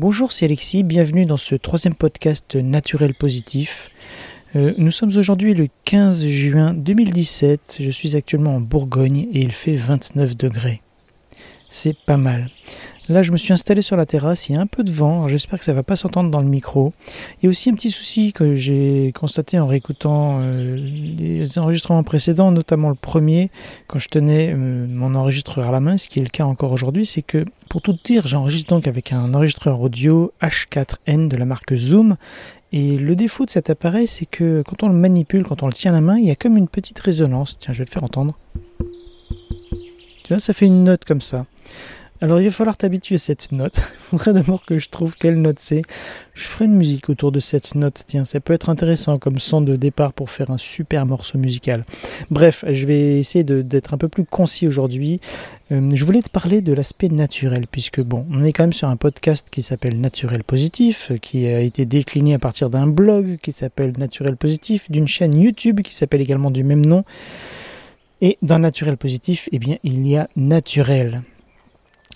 Bonjour, c'est Alexis, bienvenue dans ce troisième podcast naturel positif. Euh, nous sommes aujourd'hui le 15 juin 2017, je suis actuellement en Bourgogne et il fait 29 degrés. C'est pas mal. Là, je me suis installé sur la terrasse, il y a un peu de vent, j'espère que ça va pas s'entendre dans le micro. Il y a aussi un petit souci que j'ai constaté en réécoutant euh, les enregistrements précédents, notamment le premier, quand je tenais euh, mon enregistreur à la main, ce qui est le cas encore aujourd'hui, c'est que, pour tout dire, j'enregistre donc avec un enregistreur audio H4n de la marque Zoom, et le défaut de cet appareil, c'est que quand on le manipule, quand on le tient à la main, il y a comme une petite résonance. Tiens, je vais le faire entendre. Ça fait une note comme ça. Alors il va falloir t'habituer à cette note. Il faudrait d'abord que je trouve quelle note c'est. Je ferai une musique autour de cette note. Tiens, ça peut être intéressant comme son de départ pour faire un super morceau musical. Bref, je vais essayer d'être un peu plus concis aujourd'hui. Euh, je voulais te parler de l'aspect naturel, puisque bon, on est quand même sur un podcast qui s'appelle Naturel Positif, qui a été décliné à partir d'un blog qui s'appelle Naturel Positif, d'une chaîne YouTube qui s'appelle également du même nom. Et dans Naturel Positif, eh bien, il y a naturel.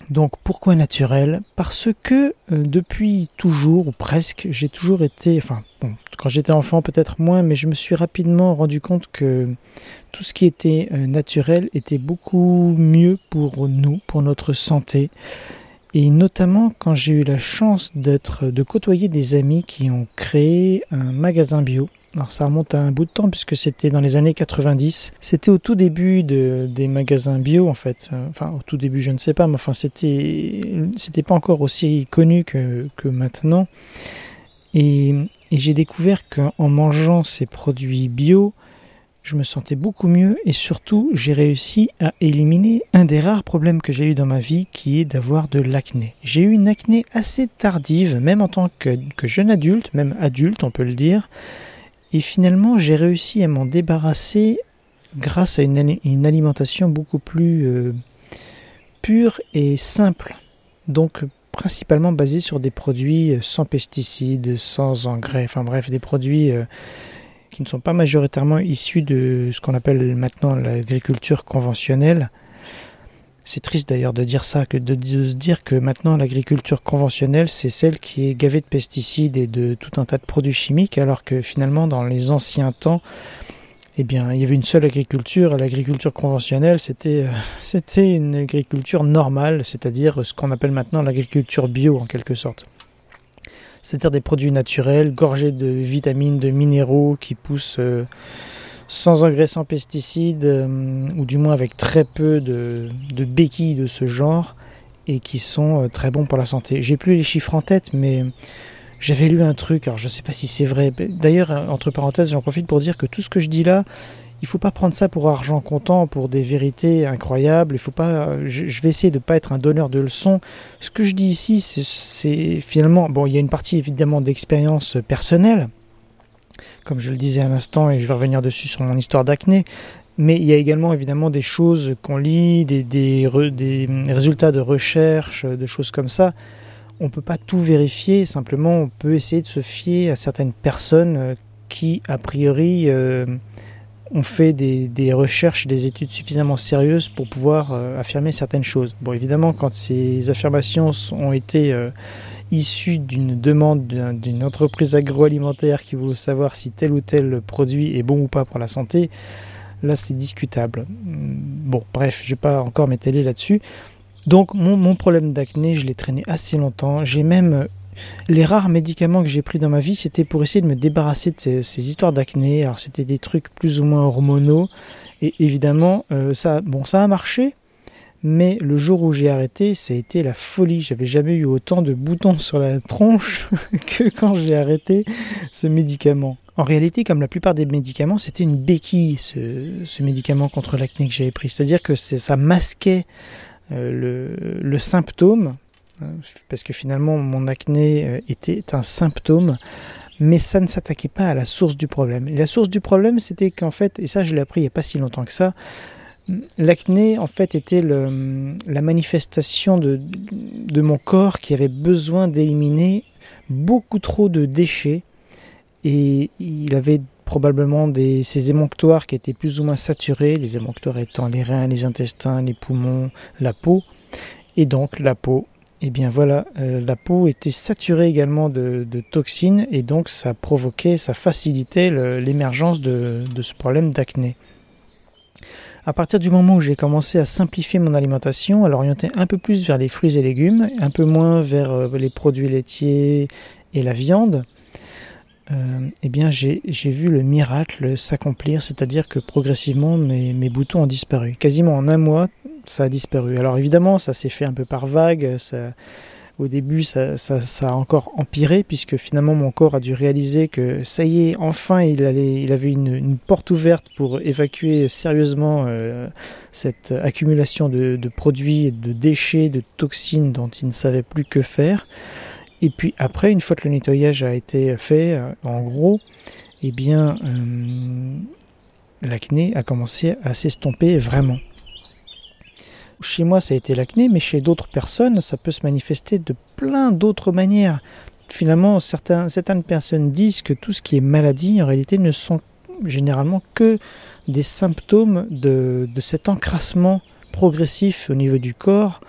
Donc pourquoi naturel? Parce que euh, depuis toujours, ou presque, j'ai toujours été, enfin quand j'étais enfant peut-être moins, mais je me suis rapidement rendu compte que tout ce qui était euh, naturel était beaucoup mieux pour nous, pour notre santé. Et notamment quand j'ai eu la chance d'être, de côtoyer des amis qui ont créé un magasin bio alors ça remonte à un bout de temps puisque c'était dans les années 90. C'était au tout début de, des magasins bio en fait. Enfin au tout début je ne sais pas, mais enfin c'était c'était pas encore aussi connu que, maintenant. Et, j'ai découvert qu'en mangeant ces produits bio, je me sentais beaucoup mieux et surtout j'ai réussi à éliminer un des rares problèmes que j'ai eu dans ma vie qui est d'avoir de l'acné. J'ai eu une acné assez tardive, même en tant que jeune adulte, même adulte on peut le dire. Et finalement, j'ai réussi à m'en débarrasser grâce à une, alimentation beaucoup plus euh, pure et simple. Donc principalement basée sur des produits sans pesticides, sans engrais, enfin bref, des produits euh, qui ne sont pas majoritairement issus de ce qu'on appelle maintenant l'agriculture conventionnelle, c'est triste d'ailleurs de dire ça, que de, se dire que maintenant l'agriculture conventionnelle, c'est celle qui est gavée de pesticides et de tout un tas de produits chimiques, alors que finalement dans les anciens temps, eh bien, il y avait une seule agriculture. L'agriculture conventionnelle, c'était, euh, c'était une agriculture normale, c'est-à-dire ce qu'on appelle maintenant l'agriculture bio en quelque sorte. C'est-à-dire des produits naturels, gorgés de vitamines, de minéraux qui poussent. Euh, sans engrais, sans pesticides, euh, ou du moins avec très peu de, béquilles de ce genre, et qui sont euh, très bons pour la santé. J'ai plus les chiffres en tête, mais j'avais lu un truc, alors je ne sais pas si c'est vrai. D'ailleurs, entre parenthèses, j'en profite pour dire que tout ce que je dis là, il faut pas prendre ça pour argent comptant, pour des vérités incroyables. Il faut pas. Je, vais essayer de ne pas être un donneur de leçons. Ce que je dis ici, c'est finalement bon. Il y a une partie évidemment d'expérience personnelle, comme je le disais à l'instant, et je vais revenir dessus sur mon histoire d'acné. Mais il y a également évidemment des choses qu'on lit, des, résultats de recherche, de choses comme ça. On ne peut pas tout vérifier, simplement on peut essayer de se fier à certaines personnes euh, qui, a priori, euh, ont fait des, des, recherches, des études suffisamment sérieuses pour pouvoir euh, affirmer certaines choses. Bon, évidemment, quand ces affirmations ont été issu d'une demande d'une entreprise agroalimentaire qui veut savoir si tel ou tel produit est bon ou pas pour la santé, là c'est discutable. Bon, bref, je ne vais pas encore m'étaler là-dessus. Donc mon, problème d'acné, je l'ai traîné assez longtemps. J'ai même les rares médicaments que j'ai pris dans ma vie, c'était pour essayer de me débarrasser de ces, histoires d'acné. Alors c'était des trucs plus ou moins hormonaux. Et évidemment, euh, ça, bon, ça a marché, mais le jour où j'ai arrêté, ça a été la folie. J'avais jamais eu autant de boutons sur la tronche que quand j'ai arrêté ce médicament. En réalité, comme la plupart des médicaments, c'était une béquille, ce, médicament contre l'acné que j'avais pris. C'est-à-dire que ça masquait euh, le, symptôme, hein, parce que finalement mon acné euh, était un symptôme, mais ça ne s'attaquait pas à la source du problème. Et la source du problème, c'était qu'en fait, et ça je l'ai appris il n'y a pas si longtemps que ça, L'acné, en fait, était la manifestation de, mon corps qui avait besoin d'éliminer beaucoup trop de déchets et il avait probablement des, ces émonctoires qui étaient plus ou moins saturés, les émonctoires étant les reins, les intestins, les poumons, la peau. Et donc la peau eh bien voilà, la peau était saturée également de, toxines et donc ça provoquait, ça facilitait l'émergence de, ce problème d'acné. À partir du moment où j'ai commencé à simplifier mon alimentation, à l'orienter un peu plus vers les fruits et légumes, un peu moins vers les produits laitiers et la viande, euh, eh bien j'ai vu le miracle s'accomplir, c'est-à-dire que progressivement mes, boutons ont disparu. Quasiment en un mois, ça a disparu. Alors évidemment, ça s'est fait un peu par vagues. Au début, ça, a encore empiré, puisque finalement mon corps a dû réaliser que ça y est, enfin il, avait une, porte ouverte pour évacuer sérieusement euh, cette accumulation de, de produits, de déchets, de toxines dont il ne savait plus que faire. Et puis après, une fois que le nettoyage a été fait, euh, en gros, eh bien, euh, l'acné a commencé à s'estomper vraiment. Chez moi, ça a été l'acné, mais chez d'autres personnes, ça peut se manifester de plein d'autres manières. Finalement, certaines personnes disent que tout ce qui est maladie, en réalité, ne sont généralement que des symptômes de cet encrassement progressif au niveau du corps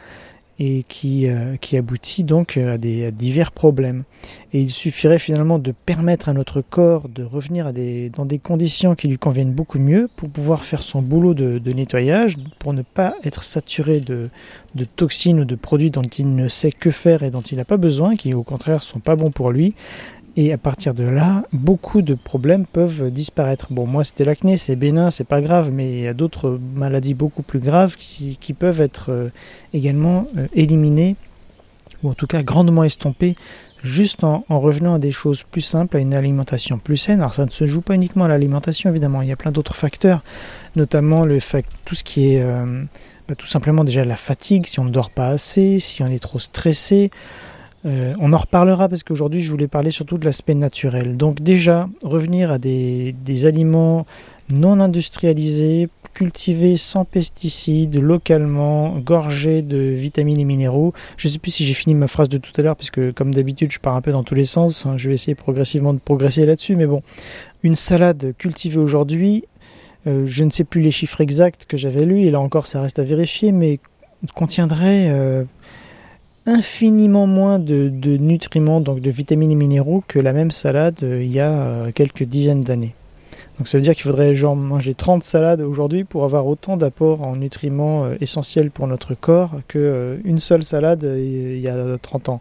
et qui, euh, qui aboutit donc euh, à, des, divers problèmes. Et il suffirait finalement de permettre à notre corps de revenir à des, dans des conditions qui lui conviennent beaucoup mieux pour pouvoir faire son boulot de, nettoyage, pour ne pas être saturé de, de, toxines ou de produits dont il ne sait que faire et dont il n'a pas besoin, qui au contraire sont pas bons pour lui, et à partir de là, beaucoup de problèmes peuvent disparaître. Bon, moi c'était l'acné, c'est bénin, c'est pas grave, mais il y a d'autres maladies beaucoup plus graves qui, peuvent être euh, également euh, éliminées, ou en tout cas grandement estompées, juste en, revenant à des choses plus simples, à une alimentation plus saine. Alors ça ne se joue pas uniquement à l'alimentation, évidemment, il y a plein d'autres facteurs, notamment le tout ce qui est euh, bah, tout simplement déjà la fatigue, si on ne dort pas assez, si on est trop stressé. Euh, on en reparlera parce qu'aujourd'hui je voulais parler surtout de l'aspect naturel. Donc déjà, revenir à des, aliments non industrialisés, cultivés sans pesticides, localement, gorgés de vitamines et minéraux. Je ne sais plus si j'ai fini ma phrase de tout à l'heure, puisque comme d'habitude je pars un peu dans tous les sens. Hein. Je vais essayer progressivement de progresser là-dessus, mais bon. Une salade cultivée aujourd'hui, euh, je ne sais plus les chiffres exacts que j'avais lus, et là encore ça reste à vérifier, mais contiendrait... Euh, infiniment moins de, nutriments, donc de vitamines et minéraux, que la même salade euh, il y a euh, quelques dizaines d'années. Donc ça veut dire qu'il faudrait genre manger 30 salades aujourd'hui pour avoir autant d'apports en nutriments euh, essentiels pour notre corps qu'une une seule salade il y a 30 ans.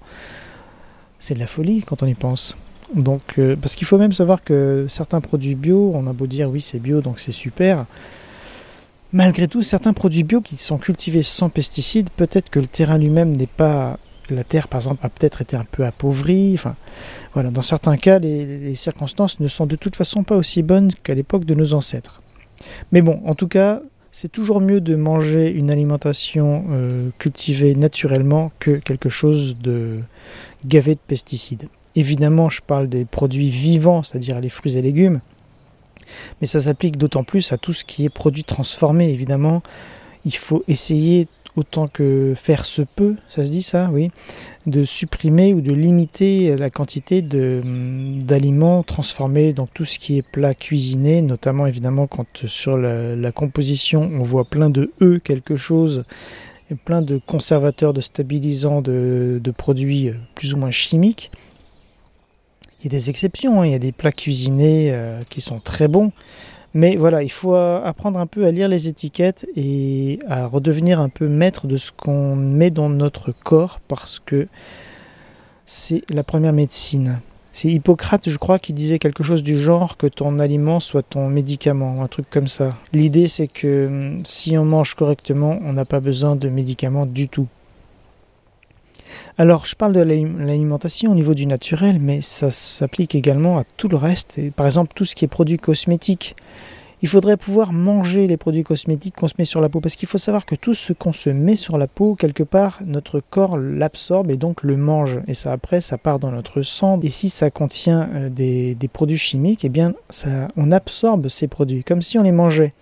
C'est de la folie quand on y pense. Donc, parce qu'il faut même savoir que certains produits bio, on a beau dire oui c'est bio donc c'est super, Malgré tout, certains produits bio qui sont cultivés sans pesticides, peut-être que le terrain lui-même n'est pas la terre, par exemple, a peut-être été un peu appauvrie. Dans certains cas, les, circonstances ne sont de toute façon pas aussi bonnes qu'à l'époque de nos ancêtres. Mais bon, en tout cas, c'est toujours mieux de manger une alimentation euh, cultivée naturellement que quelque chose de gavé de pesticides. Évidemment, je parle des produits vivants, c'est-à-dire les fruits et légumes. Mais ça s'applique d'autant plus à tout ce qui est produit transformé, évidemment. Il faut essayer autant que faire se peut, ça se dit ça, oui, de supprimer ou de limiter la quantité d'aliments transformés, donc tout ce qui est plat cuisiné, notamment évidemment quand sur la, composition on voit plein de E quelque chose, et plein de conservateurs, de stabilisants, de produits plus ou moins chimiques. Il y a des exceptions, hein. il y a des plats cuisinés euh, qui sont très bons. Mais voilà, il faut apprendre un peu à lire les étiquettes et à redevenir un peu maître de ce qu'on met dans notre corps parce que c'est la première médecine. C'est Hippocrate, je crois, qui disait quelque chose du genre que ton aliment soit ton médicament, un truc comme ça. L'idée, c'est que hum, si on mange correctement, on n'a pas besoin de médicaments du tout. Alors, je parle de l'alimentation au niveau du naturel, mais ça s'applique également à tout le reste. par exemple, tout ce qui est produits cosmétiques. Il faudrait pouvoir manger les produits cosmétiques qu'on se met sur la peau, parce qu'il faut savoir que tout ce qu'on se met sur la peau, quelque part, notre corps l'absorbe et donc le mange. Et ça, après, ça part dans notre sang. Et si ça contient euh, des, produits chimiques, eh bien, on absorbe ces produits, comme si on les mangeait.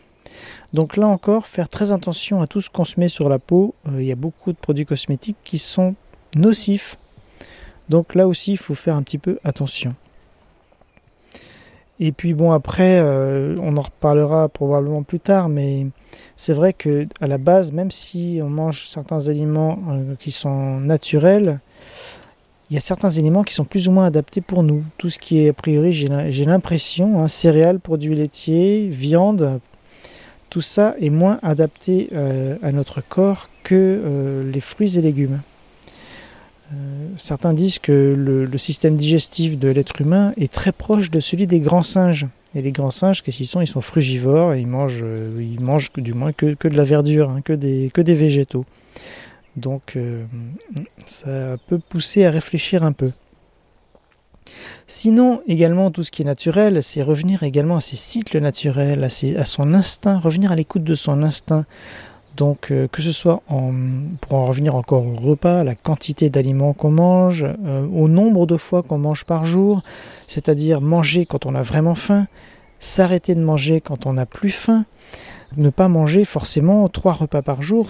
Donc là encore, faire très attention à tout ce qu'on se met sur la peau. Euh, il y a beaucoup de produits cosmétiques qui sont nocif. Donc là aussi, il faut faire un petit peu attention. Et puis bon après, euh, on en reparlera probablement plus tard, mais c'est vrai que à la base, même si on mange certains aliments euh, qui sont naturels, il y a certains éléments qui sont plus ou moins adaptés pour nous. Tout ce qui est a priori, j'ai l'impression, hein, céréales, produits laitiers, viande, tout ça est moins adapté euh, à notre corps que les fruits et légumes. Euh, certains disent que le, système digestif de l'être humain est très proche de celui des grands singes. Et les grands singes, qu'est-ce qu'ils sont? Ils sont frugivores et ils mangent, ils mangent du moins que, de la verdure, hein, que, des, que des végétaux. Donc euh, ça peut pousser à réfléchir un peu. Sinon, également, tout ce qui est naturel, c'est revenir également à ses cycles naturels, à, son instinct, revenir à l'écoute de son instinct. Donc, euh, que ce soit en, pour en revenir encore au repas, la quantité d'aliments qu'on mange, euh, au nombre de fois qu'on mange par jour, c'est-à-dire manger quand on a vraiment faim, s'arrêter de manger quand on n'a plus faim, ne pas manger forcément trois repas par jour.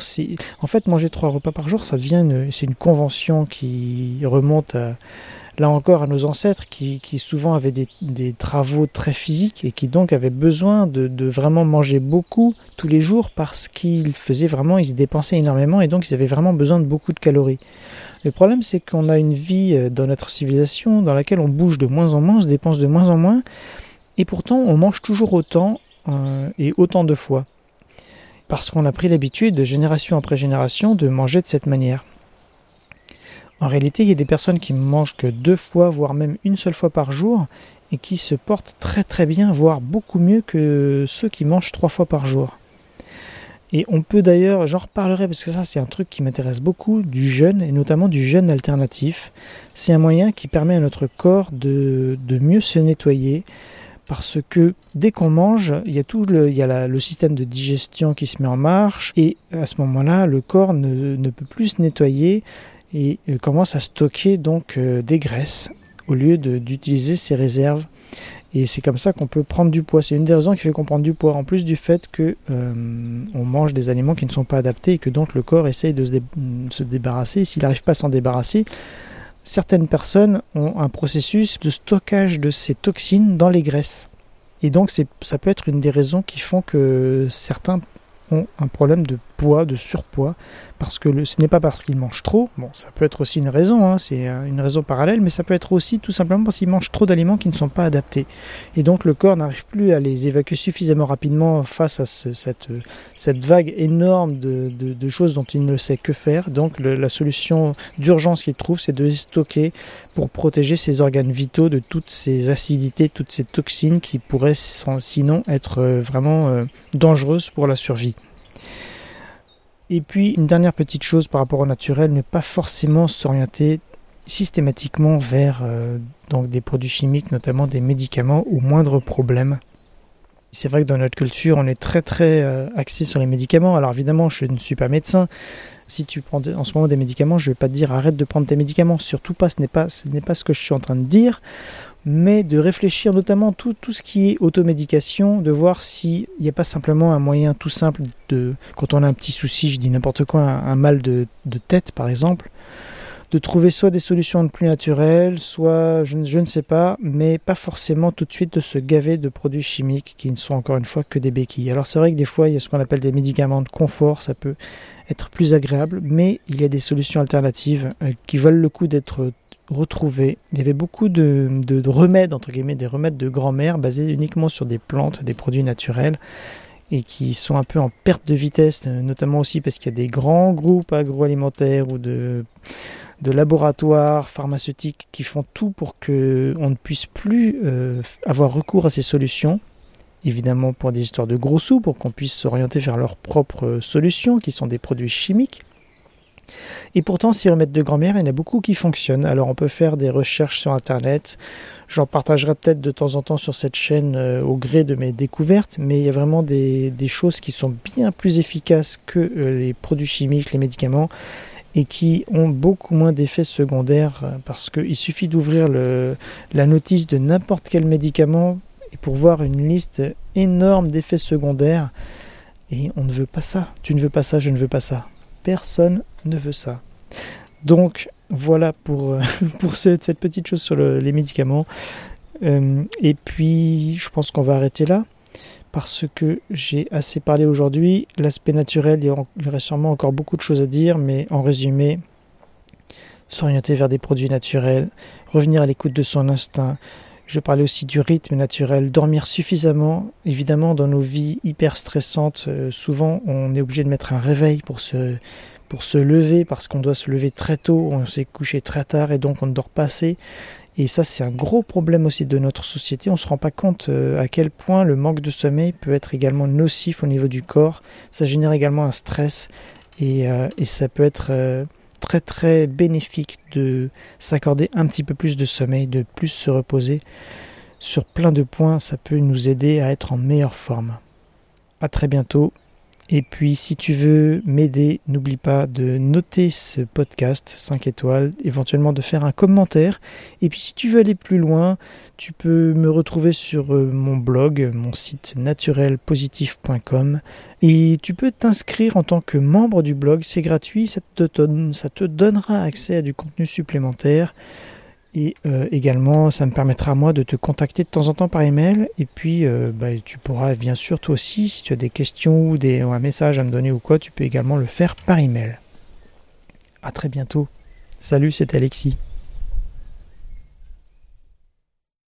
En fait, manger trois repas par jour, ça devient c'est une convention qui remonte là encore à nos ancêtres qui, souvent avaient des, travaux très physiques et qui donc avaient besoin de, vraiment manger beaucoup tous les jours parce qu'ils faisaient vraiment, ils se dépensaient énormément et donc ils avaient vraiment besoin de beaucoup de calories. Le problème c'est qu'on a une vie euh, dans notre civilisation dans laquelle on bouge de moins en moins, on se dépense de moins en moins et pourtant on mange toujours autant euh, et autant de fois. Parce qu'on a pris l'habitude, de génération après génération, de manger de cette manière. En réalité, il y a des personnes qui mangent que deux fois, voire même une seule fois par jour, et qui se portent très très bien, voire beaucoup mieux que ceux qui mangent trois fois par jour. Et on peut d'ailleurs, j'en reparlerai parce que ça c'est un truc qui m'intéresse beaucoup, du jeûne, et notamment du jeûne alternatif. C'est un moyen qui permet à notre corps de, de mieux se nettoyer, parce que dès qu'on mange, il y a tout le, il y a le système de digestion qui se met en marche et à ce moment-là, le corps ne, ne peut plus se nettoyer et euh, commence à stocker donc euh, des graisses au lieu d'utiliser ses réserves. Et c'est comme ça qu'on peut prendre du poids. C'est une des raisons qui fait qu'on prend du poids, en plus du fait que euh, on mange des aliments qui ne sont pas adaptés et que donc le corps essaye de se, se débarrasser. S'il n'arrive pas à s'en débarrasser, certaines personnes ont un processus de stockage de ces toxines dans les graisses. Et donc ça peut être une des raisons qui font que certains ont un problème de de surpoids, parce que ce n'est pas parce qu'ils mangent trop, bon ça peut être aussi une raison, hein, c'est euh, une raison parallèle, mais ça peut être aussi tout simplement parce qu'ils mangent trop d'aliments qui ne sont pas adaptés. Et donc le corps n'arrive plus à les évacuer suffisamment rapidement face à cette, cette vague énorme de, choses dont il ne sait que faire. Donc la solution d'urgence qu'il trouve, c'est de les stocker pour protéger ses organes vitaux de toutes ces acidités, toutes ces toxines qui pourraient sinon être euh, vraiment euh, dangereuses pour la survie. Et puis une dernière petite chose par rapport au naturel, ne pas forcément s'orienter systématiquement vers euh, des produits chimiques, notamment des médicaments, au moindre problème. C'est vrai que dans notre culture, on est très très euh, axé sur les médicaments. Alors évidemment, je ne suis pas médecin. Si tu prends en ce moment des médicaments, je ne vais pas te dire arrête de prendre tes médicaments. Surtout pas, ce n'est pas ce que je suis en train de dire mais de réfléchir notamment tout, tout ce qui est automédication, de voir s'il n'y a pas simplement un moyen tout simple de, quand on a un petit souci, je dis n'importe quoi, un, mal de, tête par exemple, de trouver soit des solutions plus naturelles, soit je, je, ne sais pas, mais pas forcément tout de suite de se gaver de produits chimiques qui ne sont encore une fois que des béquilles. Alors c'est vrai que des fois il y a ce qu'on appelle des médicaments de confort, ça peut être plus agréable, mais il y a des solutions alternatives euh, qui valent le coup d'être retrouver. Il y avait beaucoup de, remèdes, entre guillemets, des remèdes de grand-mère basés uniquement sur des plantes, des produits naturels et qui sont un peu en perte de vitesse, notamment aussi parce qu'il y a des grands groupes agroalimentaires ou de, laboratoires pharmaceutiques qui font tout pour que on ne puisse plus euh, avoir recours à ces solutions. Évidemment pour des histoires de gros sous, pour qu'on puisse s'orienter vers leurs propres solutions, qui sont des produits chimiques. Et pourtant, ces remèdes de grand-mère, il y en a beaucoup qui fonctionnent. Alors on peut faire des recherches sur Internet. J'en partagerai peut-être de temps en temps sur cette chaîne euh, au gré de mes découvertes, mais il y a vraiment des, choses qui sont bien plus efficaces que euh, les produits chimiques, les médicaments, et qui ont beaucoup moins d'effets secondaires, euh, parce qu'il suffit d'ouvrir la notice de n'importe quel médicament et pour voir une liste énorme d'effets secondaires. Et on ne veut pas ça. Tu ne veux pas ça, je ne veux pas ça. Personne ne veut ça. Donc voilà pour, euh, pour cette, petite chose sur les médicaments. et puis, je pense qu'on va arrêter là parce que j'ai assez parlé aujourd'hui. L'aspect naturel, il y aurait sûrement encore beaucoup de choses à dire, mais en résumé, s'orienter vers des produits naturels, revenir à l'écoute de son instinct. Je parlais aussi du rythme naturel, dormir suffisamment. Évidemment, dans nos vies hyper stressantes, euh, souvent on est obligé de mettre un réveil pour se, pour se lever parce qu'on doit se lever très tôt, on s'est couché très tard et donc on ne dort pas assez. Et ça, c'est un gros problème aussi de notre société. On ne se rend pas compte euh, à quel point le manque de sommeil peut être également nocif au niveau du corps. Ça génère également un stress et, euh, ça peut être euh, très très bénéfique de s'accorder un petit peu plus de sommeil, de plus se reposer. Sur plein de points, ça peut nous aider à être en meilleure forme. A très bientôt et puis si tu veux m'aider, n'oublie pas de noter ce podcast 5 étoiles, éventuellement de faire un commentaire. Et puis si tu veux aller plus loin, tu peux me retrouver sur euh, mon blog, mon site naturelpositif.com. Et tu peux t'inscrire en tant que membre du blog, c'est gratuit, ça te, ça te donnera accès à du contenu supplémentaire. Et euh, également, ça me permettra moi de te contacter de temps en temps par email. Et puis, euh, bah, tu pourras bien sûr toi aussi, si tu as des questions ou, des, un message à me donner ou quoi, tu peux également le faire par email. À très bientôt. Salut, c'est Alexis.